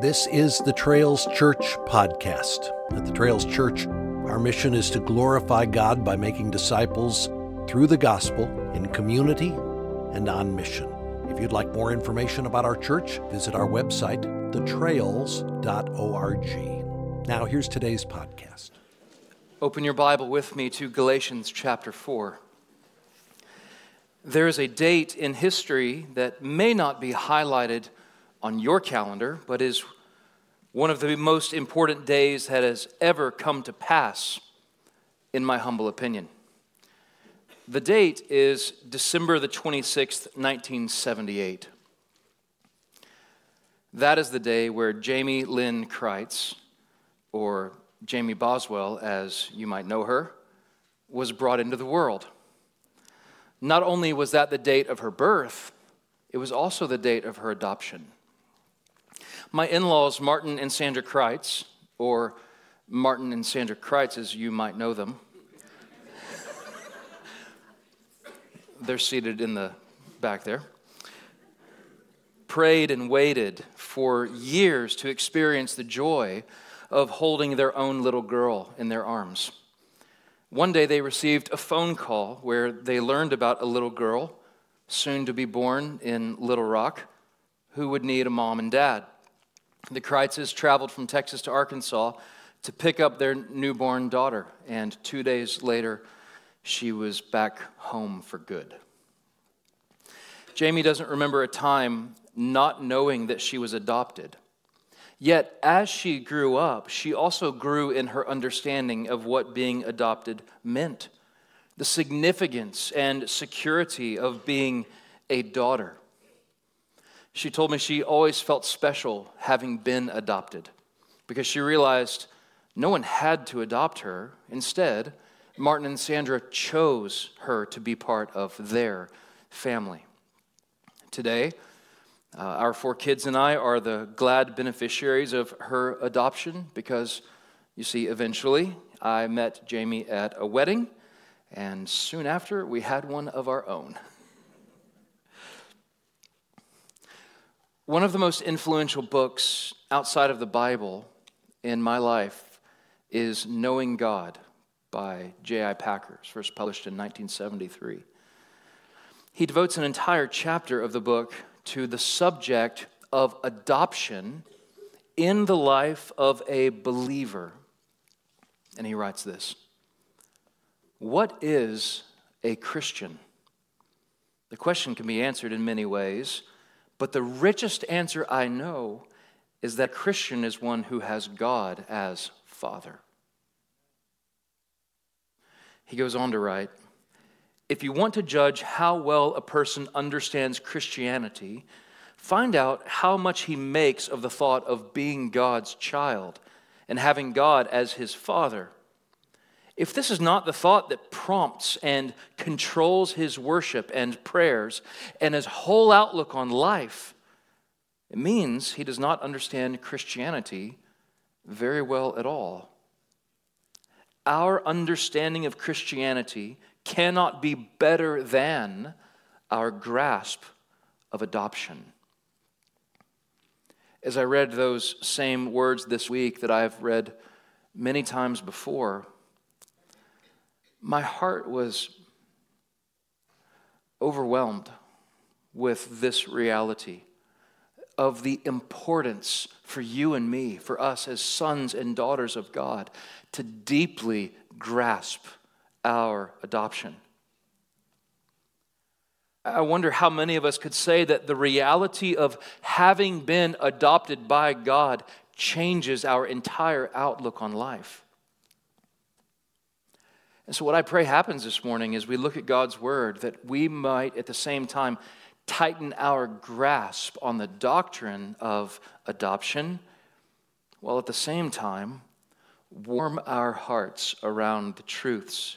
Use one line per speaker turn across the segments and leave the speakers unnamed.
This is the Trails Church podcast. At the Trails Church, our mission is to glorify God by making disciples through the gospel in community and on mission. If you'd like more information about our church, visit our website, thetrails.org. Now, here's today's podcast.
Open your Bible with me to Galatians chapter 4. There is a date in history that may not be highlighted on your calendar, but is one of the most important days that has ever come to pass, in my humble opinion. The date is December the 26th, 1978. That is the day where Jamie Lynn Kreitz, or Jamie Boswell, as you might know her, was brought into the world. Not only was that the date of her birth, it was also the date of her adoption. My in laws, Martin and Sandra Kreitz, or Martin and Sandra Kreitz as you might know them, they're seated in the back there, prayed and waited for years to experience the joy of holding their own little girl in their arms. One day they received a phone call where they learned about a little girl, soon to be born in Little Rock, who would need a mom and dad. The Kreitzes traveled from Texas to Arkansas to pick up their newborn daughter, and two days later, she was back home for good. Jamie doesn't remember a time not knowing that she was adopted. Yet, as she grew up, she also grew in her understanding of what being adopted meant the significance and security of being a daughter. She told me she always felt special having been adopted because she realized no one had to adopt her. Instead, Martin and Sandra chose her to be part of their family. Today, uh, our four kids and I are the glad beneficiaries of her adoption because, you see, eventually I met Jamie at a wedding, and soon after we had one of our own. One of the most influential books outside of the Bible in my life is Knowing God by J.I. Packer, first published in 1973. He devotes an entire chapter of the book to the subject of adoption in the life of a believer. And he writes this What is a Christian? The question can be answered in many ways. But the richest answer I know is that Christian is one who has God as Father. He goes on to write If you want to judge how well a person understands Christianity, find out how much he makes of the thought of being God's child and having God as his Father. If this is not the thought that prompts and controls his worship and prayers and his whole outlook on life, it means he does not understand Christianity very well at all. Our understanding of Christianity cannot be better than our grasp of adoption. As I read those same words this week that I've read many times before, my heart was overwhelmed with this reality of the importance for you and me, for us as sons and daughters of God, to deeply grasp our adoption. I wonder how many of us could say that the reality of having been adopted by God changes our entire outlook on life. And so, what I pray happens this morning is we look at God's word that we might at the same time tighten our grasp on the doctrine of adoption, while at the same time warm our hearts around the truths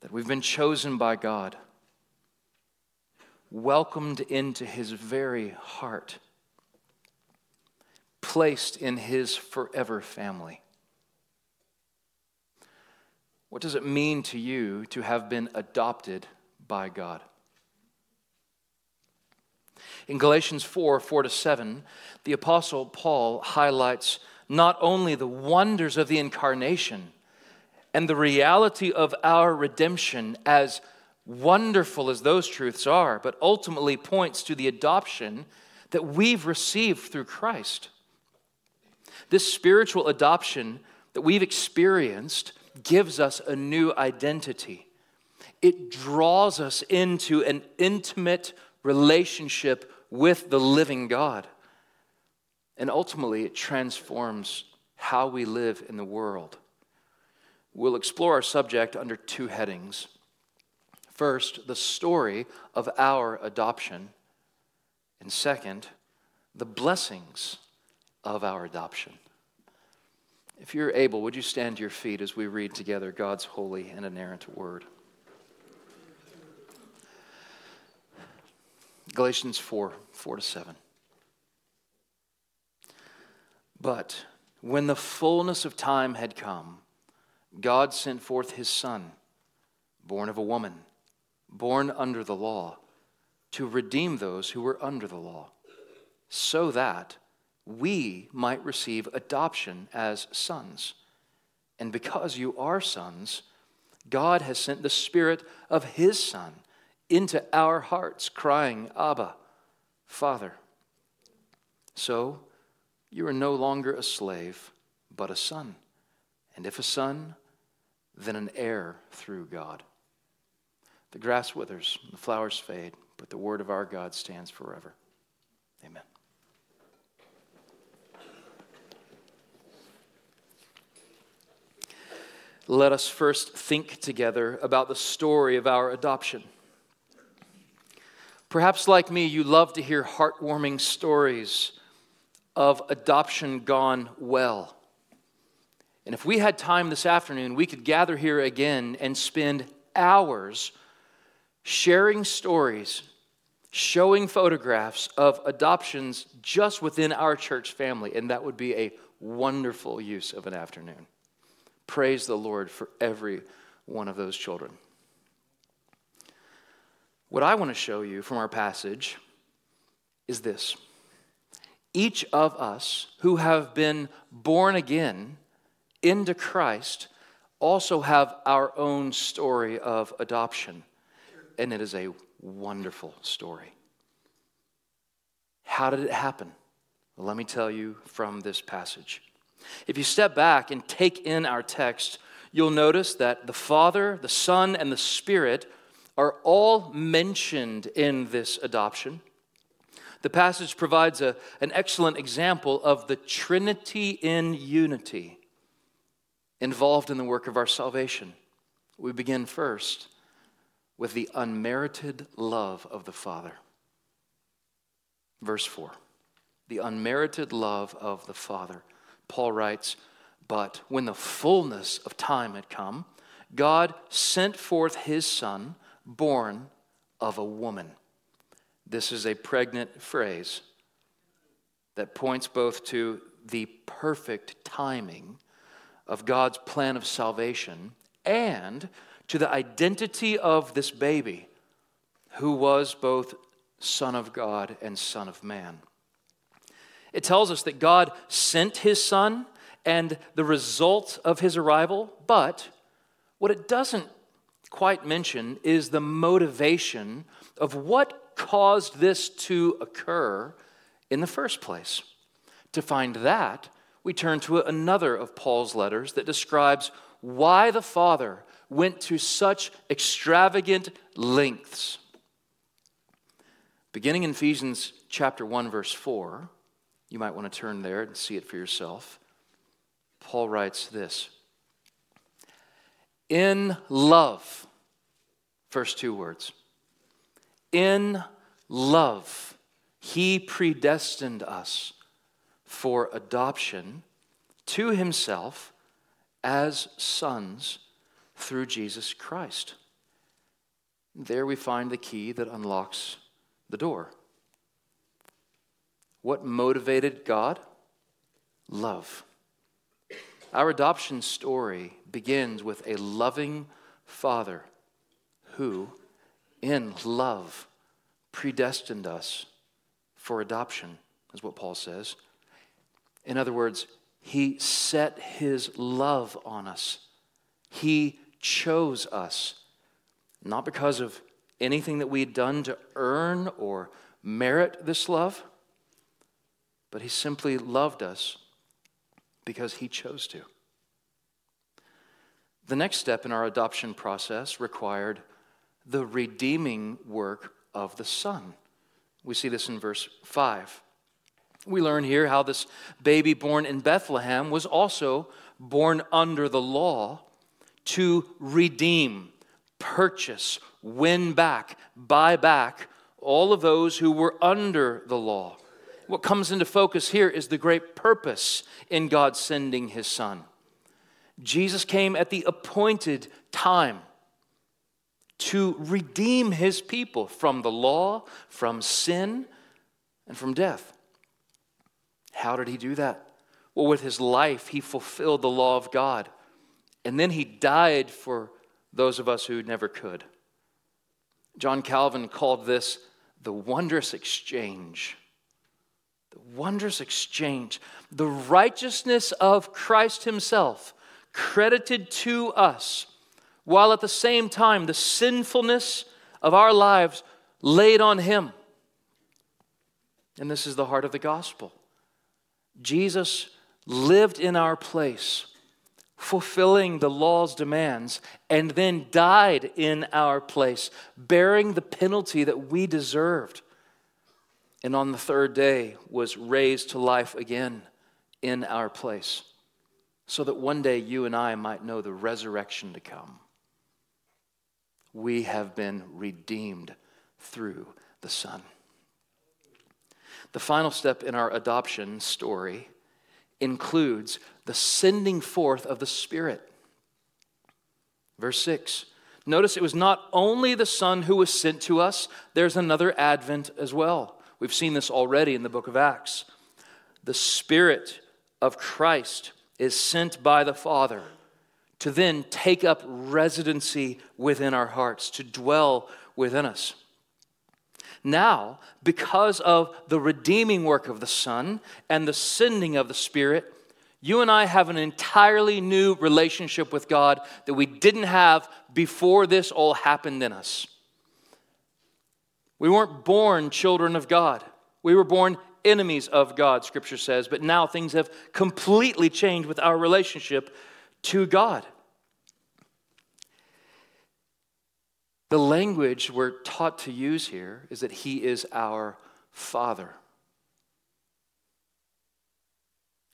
that we've been chosen by God, welcomed into His very heart, placed in His forever family. What does it mean to you to have been adopted by God? In Galatians 4 4 to 7, the Apostle Paul highlights not only the wonders of the incarnation and the reality of our redemption, as wonderful as those truths are, but ultimately points to the adoption that we've received through Christ. This spiritual adoption that we've experienced gives us a new identity. It draws us into an intimate relationship with the living God. And ultimately, it transforms how we live in the world. We'll explore our subject under two headings. First, the story of our adoption. And second, the blessings of our adoption. If you're able, would you stand to your feet as we read together God's holy and inerrant word? Galatians 4 4 to 7. But when the fullness of time had come, God sent forth his Son, born of a woman, born under the law, to redeem those who were under the law, so that we might receive adoption as sons. And because you are sons, God has sent the Spirit of his Son into our hearts, crying, Abba, Father. So, you are no longer a slave, but a son. And if a son, then an heir through God. The grass withers, the flowers fade, but the word of our God stands forever. Amen. Let us first think together about the story of our adoption. Perhaps, like me, you love to hear heartwarming stories of adoption gone well. And if we had time this afternoon, we could gather here again and spend hours sharing stories, showing photographs of adoptions just within our church family. And that would be a wonderful use of an afternoon. Praise the Lord for every one of those children. What I want to show you from our passage is this each of us who have been born again into Christ also have our own story of adoption. And it is a wonderful story. How did it happen? Let me tell you from this passage. If you step back and take in our text, you'll notice that the Father, the Son, and the Spirit are all mentioned in this adoption. The passage provides a, an excellent example of the Trinity in unity involved in the work of our salvation. We begin first with the unmerited love of the Father. Verse 4 the unmerited love of the Father. Paul writes, But when the fullness of time had come, God sent forth his Son, born of a woman. This is a pregnant phrase that points both to the perfect timing of God's plan of salvation and to the identity of this baby who was both Son of God and Son of Man. It tells us that God sent his Son and the result of his arrival, but what it doesn't quite mention is the motivation of what caused this to occur in the first place. To find that, we turn to another of Paul's letters that describes why the Father went to such extravagant lengths. Beginning in Ephesians chapter 1 verse 4, you might want to turn there and see it for yourself. Paul writes this. In love, first two words. In love, He predestined us for adoption to Himself as sons through Jesus Christ. There we find the key that unlocks the door. What motivated God? Love. Our adoption story begins with a loving father who, in love, predestined us for adoption, is what Paul says. In other words, he set his love on us. He chose us, not because of anything that we had done to earn or merit this love, but he simply loved us because he chose to. The next step in our adoption process required the redeeming work of the Son. We see this in verse 5. We learn here how this baby born in Bethlehem was also born under the law to redeem, purchase, win back, buy back all of those who were under the law. What comes into focus here is the great purpose in God sending his son. Jesus came at the appointed time to redeem his people from the law, from sin, and from death. How did he do that? Well, with his life, he fulfilled the law of God. And then he died for those of us who never could. John Calvin called this the wondrous exchange. The wondrous exchange. The righteousness of Christ himself credited to us, while at the same time the sinfulness of our lives laid on him. And this is the heart of the gospel. Jesus lived in our place, fulfilling the law's demands, and then died in our place, bearing the penalty that we deserved. And on the third day was raised to life again in our place, so that one day you and I might know the resurrection to come. We have been redeemed through the Son. The final step in our adoption story includes the sending forth of the Spirit. Verse 6. Notice it was not only the Son who was sent to us, there's another advent as well. We've seen this already in the book of Acts. The Spirit of Christ is sent by the Father to then take up residency within our hearts, to dwell within us. Now, because of the redeeming work of the Son and the sending of the Spirit, you and I have an entirely new relationship with God that we didn't have before this all happened in us. We weren't born children of God. We were born enemies of God, Scripture says, but now things have completely changed with our relationship to God. The language we're taught to use here is that He is our Father.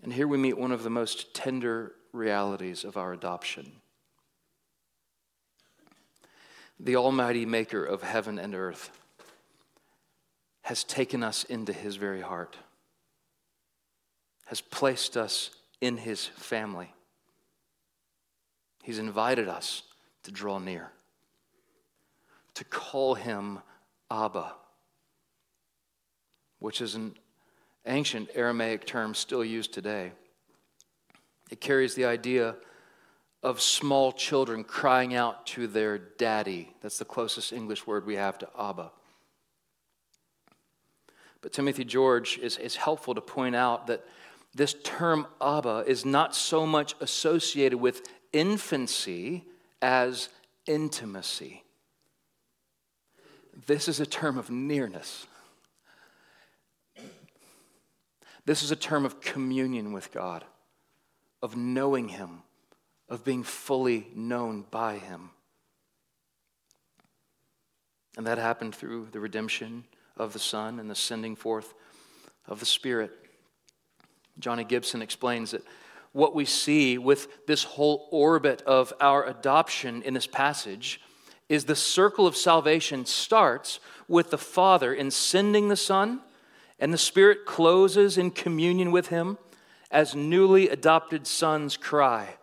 And here we meet one of the most tender realities of our adoption. The Almighty Maker of heaven and earth has taken us into His very heart, has placed us in His family. He's invited us to draw near to call him Abba, which is an ancient Aramaic term still used today. It carries the idea of small children crying out to their daddy. That's the closest English word we have to Abba. But Timothy George is, is helpful to point out that this term Abba is not so much associated with infancy as intimacy. This is a term of nearness. This is a term of communion with God, of knowing Him, of being fully known by Him. And that happened through the redemption of the Son and the sending forth of the Spirit. Johnny Gibson explains that what we see with this whole orbit of our adoption in this passage is the circle of salvation starts with the Father in sending the Son, and the Spirit closes in communion with Him as newly adopted sons cry,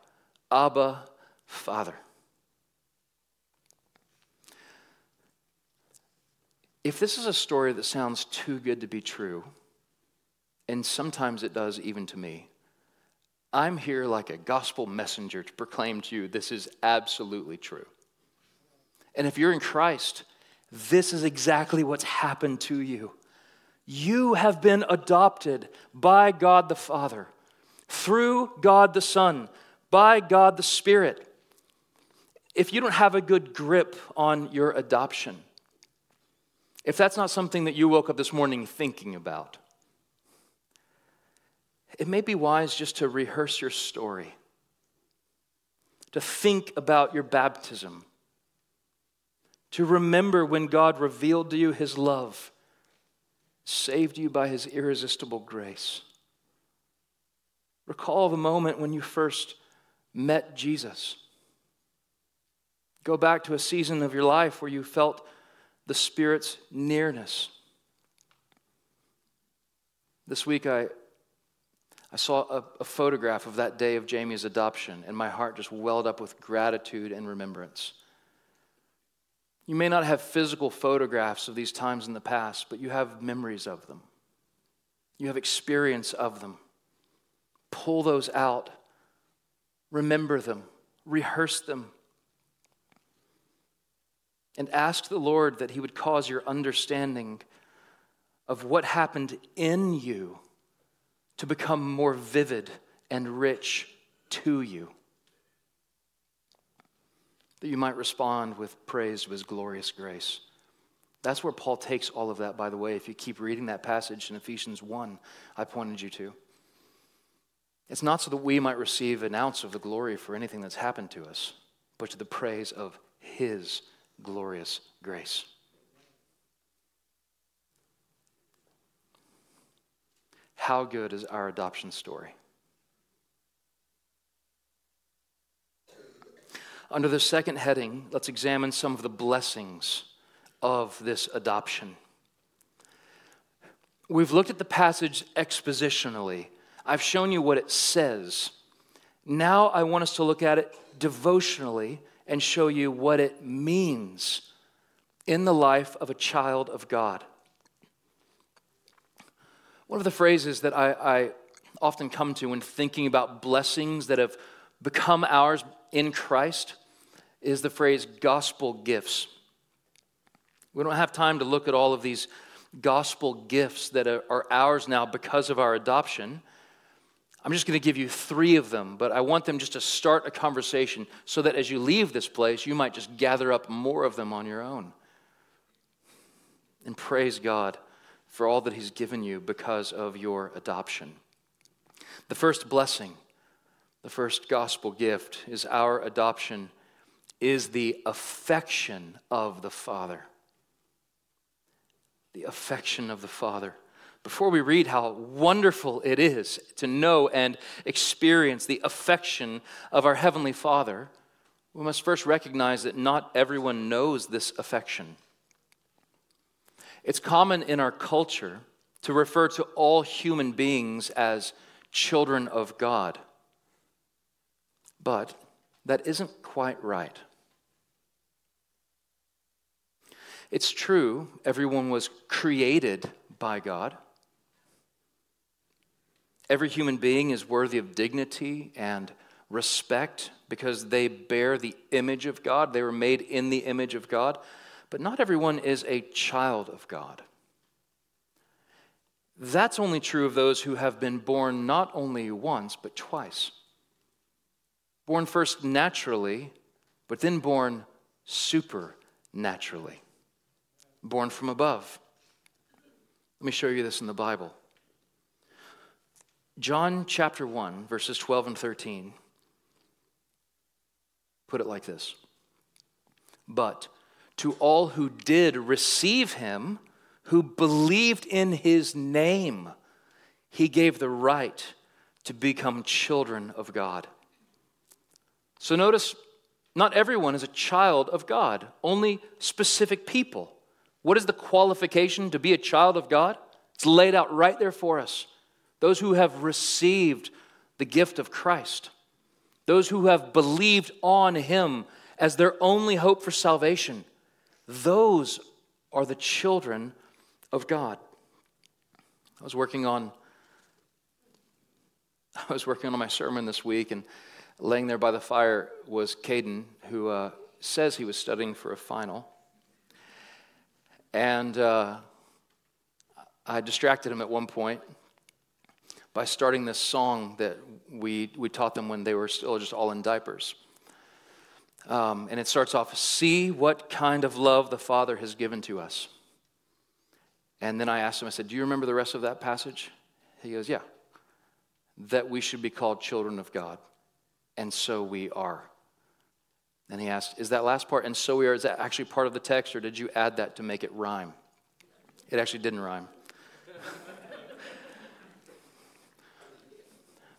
Abba, Father. If this is a story that sounds too good to be true, and sometimes it does even to me, I'm here like a gospel messenger to proclaim to you this is absolutely true. And if you're in Christ, this is exactly what's happened to you. You have been adopted by God the Father, through God the Son, by God the Spirit. If you don't have a good grip on your adoption, if that's not something that you woke up this morning thinking about, it may be wise just to rehearse your story, to think about your baptism, to remember when God revealed to you his love, saved you by his irresistible grace. Recall the moment when you first met Jesus. Go back to a season of your life where you felt the Spirit's nearness. This week, I, I saw a, a, photograph of that day of Jamie's adoption, and my heart just welled up with gratitude and remembrance. You may not have physical photographs of these times in the past, but you have memories of them. You have experience of them. Pull those out, remember them, rehearse them and ask the Lord that He would cause your understanding of what happened in you to become more vivid and rich to you. That you might respond with praise to His glorious grace. That's where Paul takes all of that, by the way, if you keep reading that passage in Ephesians 1, I pointed you to. It's not so that we might receive an ounce of the glory for anything that's happened to us, but to the praise of His glorious grace. How good is our adoption story? Under the second heading, let's examine some of the blessings of this adoption. We've looked at the passage expositionally. I've shown you what it says. Now I want us to look at it devotionally and show you what it means in the life of a child of God. One of the phrases that I, I often come to when thinking about blessings that have become ours in Christ is the phrase gospel gifts. We don't have time to look at all of these gospel gifts that are ours now because of our adoption. I'm just going to give you three of them, but I want them just to start a conversation so that as you leave this place, you might just gather up more of them on your own. And praise God for all that He's given you because of your adoption. The first blessing, the first gospel gift, is our adoption, is the affection of the Father. The affection of the Father before we read how wonderful it is to know and experience the affection of our Heavenly Father, we must first recognize that not everyone knows this affection. It's common in our culture to refer to all human beings as children of God. But that isn't quite right. It's true, everyone was created by God. Every human being is worthy of dignity and respect because they bear the image of God. They were made in the image of God. But not everyone is a child of God. That's only true of those who have been born not only once, but twice. Born first naturally, but then born supernaturally. Born from above. Let me show you this in the Bible. John chapter 1, verses 12 and 13 put it like this But to all who did receive him, who believed in his name, he gave the right to become children of God. So notice, not everyone is a child of God, only specific people. What is the qualification to be a child of God? It's laid out right there for us those who have received the gift of Christ, those who have believed on Him as their only hope for salvation, those are the children of God. I was working on I was working on my sermon this week, and laying there by the fire was Caden, who uh, says he was studying for a final. And uh, I distracted him at one point by starting this song that we, we taught them when they were still just all in diapers. Um, and it starts off See what kind of love the Father has given to us. And then I asked him, I said, Do you remember the rest of that passage? He goes, Yeah. That we should be called children of God. And so we are. And he asked, Is that last part, and so we are, is that actually part of the text, or did you add that to make it rhyme? It actually didn't rhyme.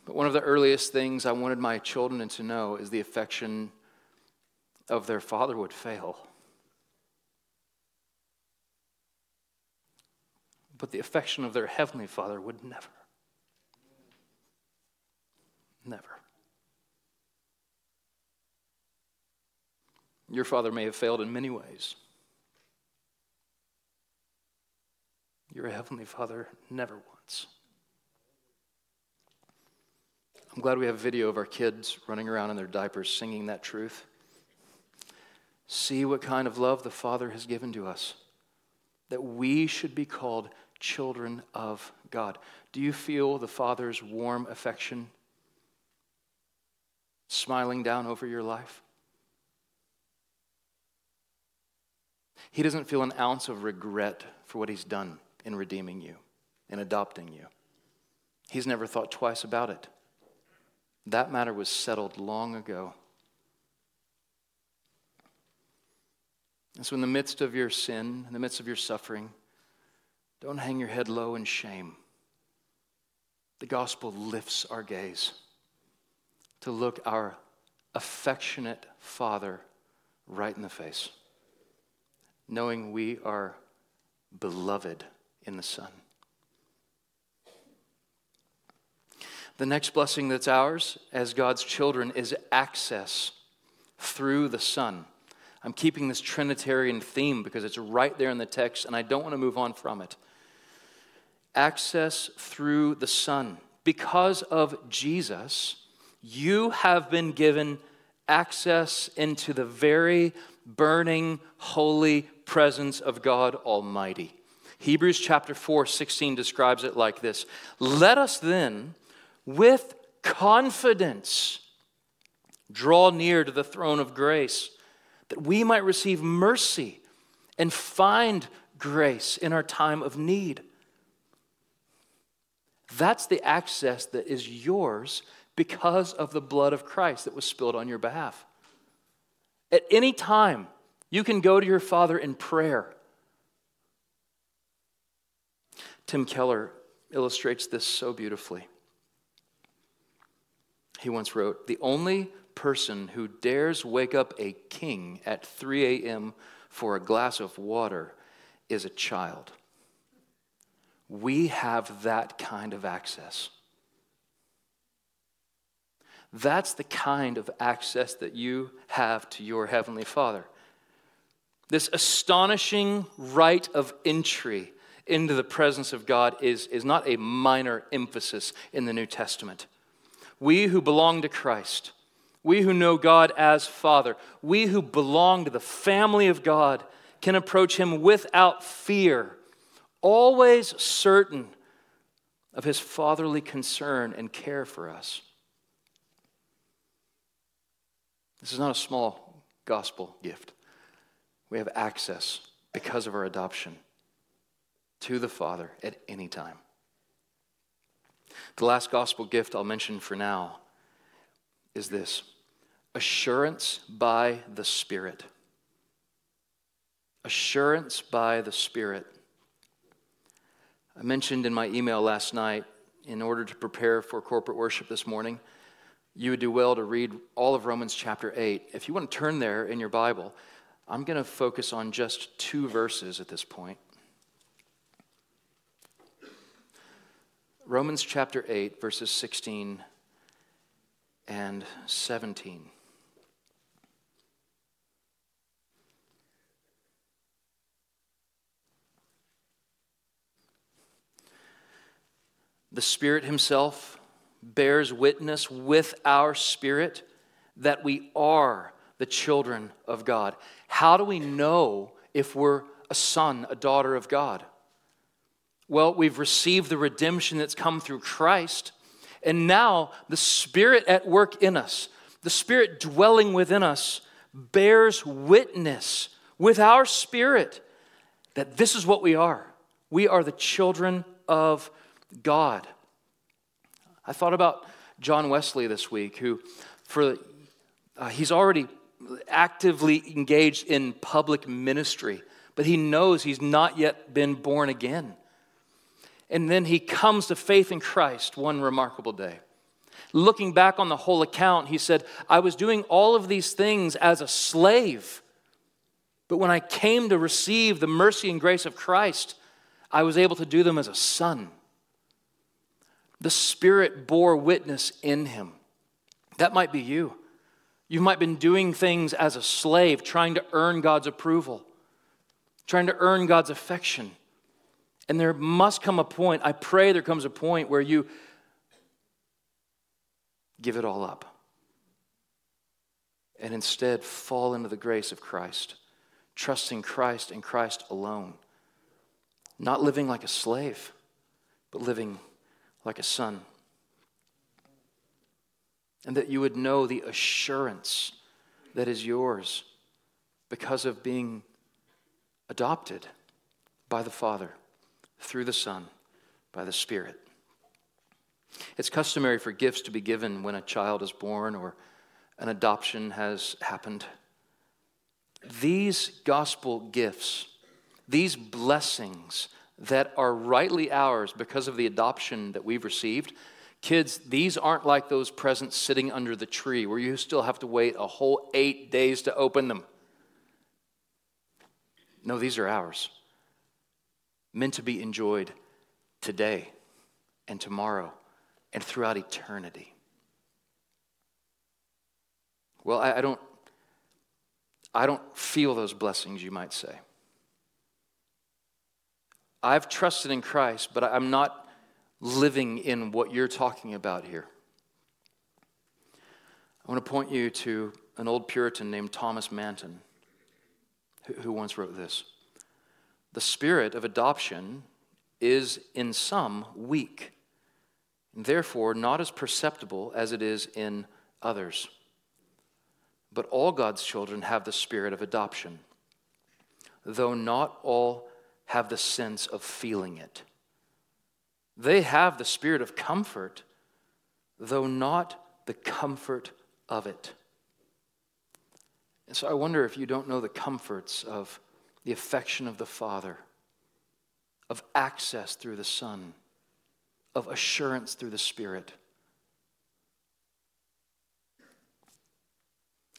But one of the earliest things I wanted my children to know is the affection of their father would fail. But the affection of their heavenly father would never. Never. Your father may have failed in many ways. Your heavenly father never once. I'm glad we have a video of our kids running around in their diapers singing that truth. See what kind of love the Father has given to us, that we should be called children of God. Do you feel the Father's warm affection smiling down over your life? He doesn't feel an ounce of regret for what he's done in redeeming you, in adopting you. He's never thought twice about it. That matter was settled long ago. And so, in the midst of your sin, in the midst of your suffering, don't hang your head low in shame. The gospel lifts our gaze to look our affectionate Father right in the face knowing we are beloved in the Son. The next blessing that's ours as God's children is access through the Son. I'm keeping this Trinitarian theme because it's right there in the text and I don't want to move on from it. Access through the Son. Because of Jesus, you have been given access into the very burning, holy presence of God Almighty. Hebrews chapter 4, 16 describes it like this Let us then, with confidence, draw near to the throne of grace, that we might receive mercy and find grace in our time of need. That's the access that is yours because of the blood of Christ that was spilled on your behalf. At any time, you can go to your Father in prayer. Tim Keller illustrates this so beautifully. He once wrote The only person who dares wake up a king at 3 a.m. for a glass of water is a child. We have that kind of access. That's the kind of access that you have to your Heavenly Father. This astonishing right of entry into the presence of God is, is not a minor emphasis in the New Testament. We who belong to Christ, we who know God as Father, we who belong to the family of God can approach Him without fear, always certain of His fatherly concern and care for us. This is not a small gospel gift. We have access because of our adoption to the Father at any time. The last gospel gift I'll mention for now is this assurance by the Spirit. Assurance by the Spirit. I mentioned in my email last night, in order to prepare for corporate worship this morning, you would do well to read all of Romans chapter 8. If you want to turn there in your Bible, I'm going to focus on just two verses at this point. Romans chapter 8, verses 16 and 17. The Spirit Himself bears witness with our spirit that we are the children of God. How do we know if we're a son, a daughter of God? Well, we've received the redemption that's come through Christ. And now the Spirit at work in us, the Spirit dwelling within us, bears witness with our spirit that this is what we are. We are the children of God. I thought about John Wesley this week, who, for uh, he's already actively engaged in public ministry, but he knows he's not yet been born again. And then he comes to faith in Christ one remarkable day. Looking back on the whole account, he said, I was doing all of these things as a slave. But when I came to receive the mercy and grace of Christ, I was able to do them as a son. The Spirit bore witness in him. That might be you. You might have been doing things as a slave, trying to earn God's approval, trying to earn God's affection. And there must come a point, I pray there comes a point where you give it all up and instead fall into the grace of Christ trusting Christ and Christ alone. Not living like a slave, but living like a son. And that you would know the assurance that is yours because of being adopted by the Father, through the Son, by the Spirit. It's customary for gifts to be given when a child is born or an adoption has happened. These gospel gifts, these blessings that are rightly ours because of the adoption that we've received, kids, these aren't like those presents sitting under the tree where you still have to wait a whole eight days to open them. No, these are ours, meant to be enjoyed today and tomorrow and throughout eternity. Well, I, I don't I don't feel those blessings, you might say. I've trusted in Christ, but I'm not living in what you're talking about here. I want to point you to an old Puritan named Thomas Manton, who once wrote this The spirit of adoption is in some weak, and therefore not as perceptible as it is in others. But all God's children have the spirit of adoption, though not all have the sense of feeling it. They have the spirit of comfort, though not the comfort of it. And so I wonder if you don't know the comforts of the affection of the Father, of access through the Son, of assurance through the Spirit.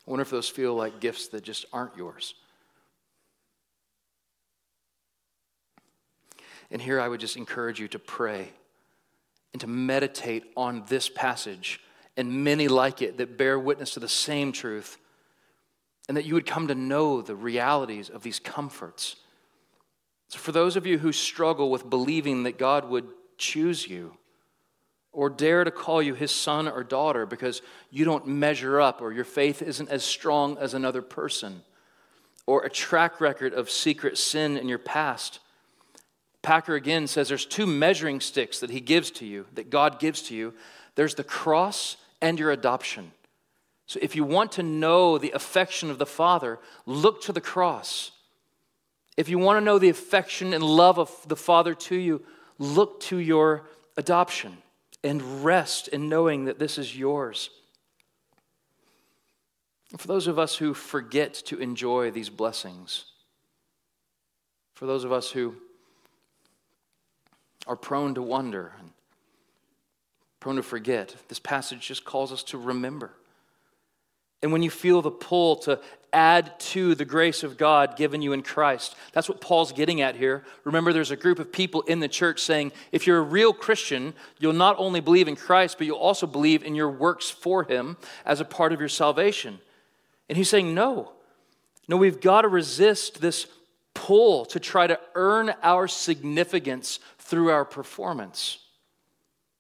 I wonder if those feel like gifts that just aren't yours. And here I would just encourage you to pray and to meditate on this passage and many like it that bear witness to the same truth, and that you would come to know the realities of these comforts. So, for those of you who struggle with believing that God would choose you, or dare to call you his son or daughter because you don't measure up or your faith isn't as strong as another person, or a track record of secret sin in your past. Packer again says there's two measuring sticks that he gives to you, that God gives to you. There's the cross and your adoption. So if you want to know the affection of the Father, look to the cross. If you want to know the affection and love of the Father to you, look to your adoption and rest in knowing that this is yours. For those of us who forget to enjoy these blessings, for those of us who are prone to wonder and prone to forget, this passage just calls us to remember. And when you feel the pull to add to the grace of God given you in Christ. That's what Paul's getting at here. Remember, there's a group of people in the church saying, if you're a real Christian, you'll not only believe in Christ, but you'll also believe in your works for Him as a part of your salvation. And he's saying, no. No, we've got to resist this pull to try to earn our significance through our performance.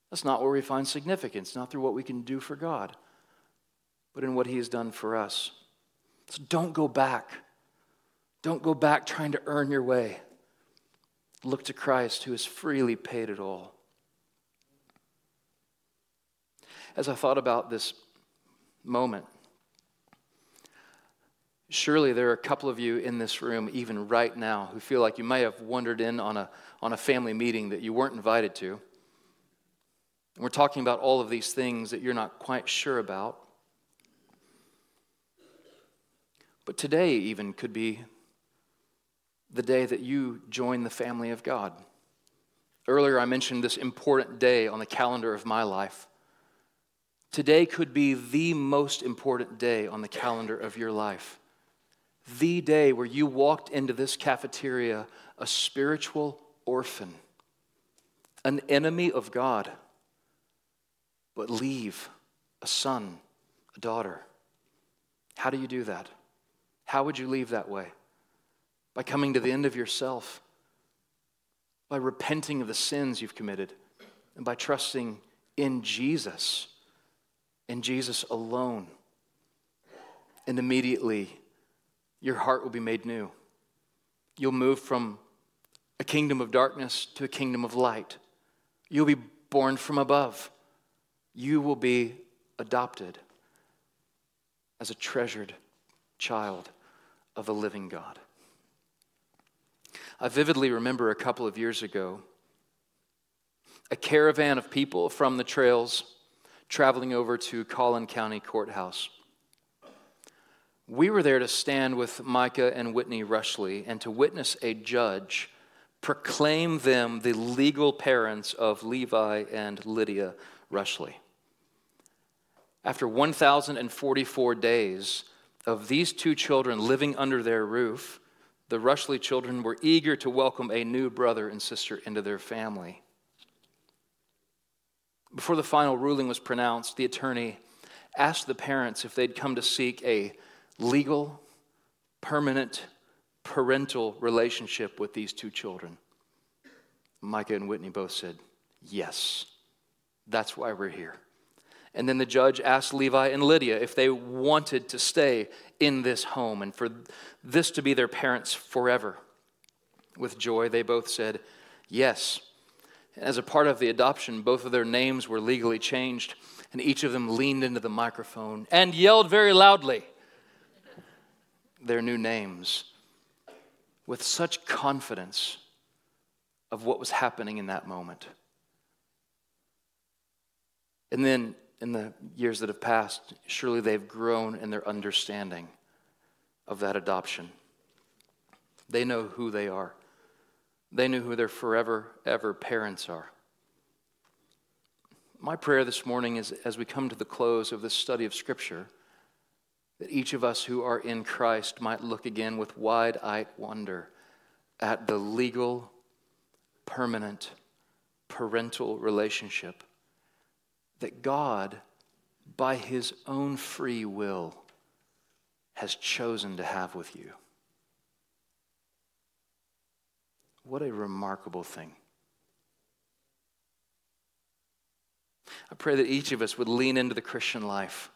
That's not where we find significance, not through what we can do for God, but in what He has done for us. So don't go back. Don't go back trying to earn your way. Look to Christ who has freely paid it all. As I thought about this moment, surely there are a couple of you in this room, even right now, who feel like you may have wandered in on a, on a family meeting that you weren't invited to. We're talking about all of these things that you're not quite sure about. But today, even, could be the day that you join the family of God. Earlier, I mentioned this important day on the calendar of my life. Today could be the most important day on the calendar of your life. The day where you walked into this cafeteria a spiritual orphan, an enemy of God, but leave a son, a daughter. How do you do that? How would you leave that way? By coming to the end of yourself, by repenting of the sins you've committed, and by trusting in Jesus, in Jesus alone. And immediately, your heart will be made new. You'll move from a kingdom of darkness to a kingdom of light. You'll be born from above. You will be adopted as a treasured child of a living God. I vividly remember a couple of years ago a caravan of people from the trails traveling over to Collin County Courthouse. We were there to stand with Micah and Whitney Rushley and to witness a judge proclaim them the legal parents of Levi and Lydia Rushley. After 1,044 days of these two children living under their roof, the Rushley children were eager to welcome a new brother and sister into their family. Before the final ruling was pronounced, the attorney asked the parents if they'd come to seek a legal, permanent, parental relationship with these two children. Micah and Whitney both said, Yes, that's why we're here. And then the judge asked Levi and Lydia if they wanted to stay in this home and for this to be their parents forever. With joy, they both said, Yes. As a part of the adoption, both of their names were legally changed, and each of them leaned into the microphone and yelled very loudly their new names with such confidence of what was happening in that moment. And then in the years that have passed, surely they've grown in their understanding of that adoption. They know who they are, they know who their forever, ever parents are. My prayer this morning is as we come to the close of this study of Scripture, that each of us who are in Christ might look again with wide eyed wonder at the legal, permanent, parental relationship that God, by his own free will, has chosen to have with you. What a remarkable thing. I pray that each of us would lean into the Christian life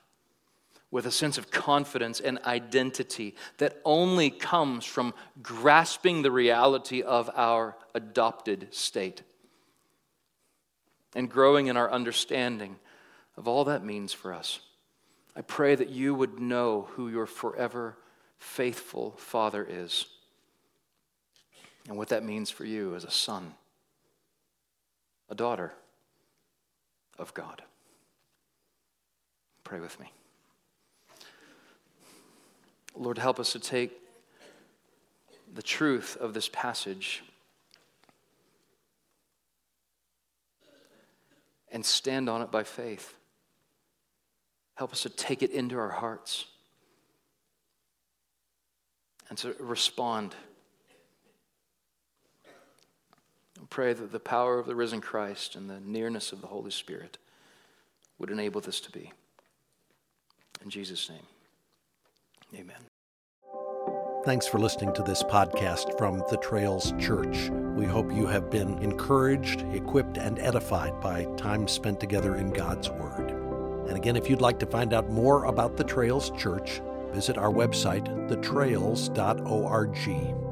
with a sense of confidence and identity that only comes from grasping the reality of our adopted state and growing in our understanding of all that means for us. I pray that you would know who your forever faithful Father is and what that means for you as a son, a daughter of God. Pray with me. Lord, help us to take the truth of this passage and stand on it by faith. Help us to take it into our hearts and to respond. I pray that the power of the risen Christ and the nearness of the Holy Spirit would enable this to be. In Jesus' name, amen.
Thanks for listening to this podcast from the Trails Church. We hope you have been encouraged, equipped, and edified by time spent together in God's Word. And again, if you'd like to find out more about the Trails Church, visit our website, thetrails.org.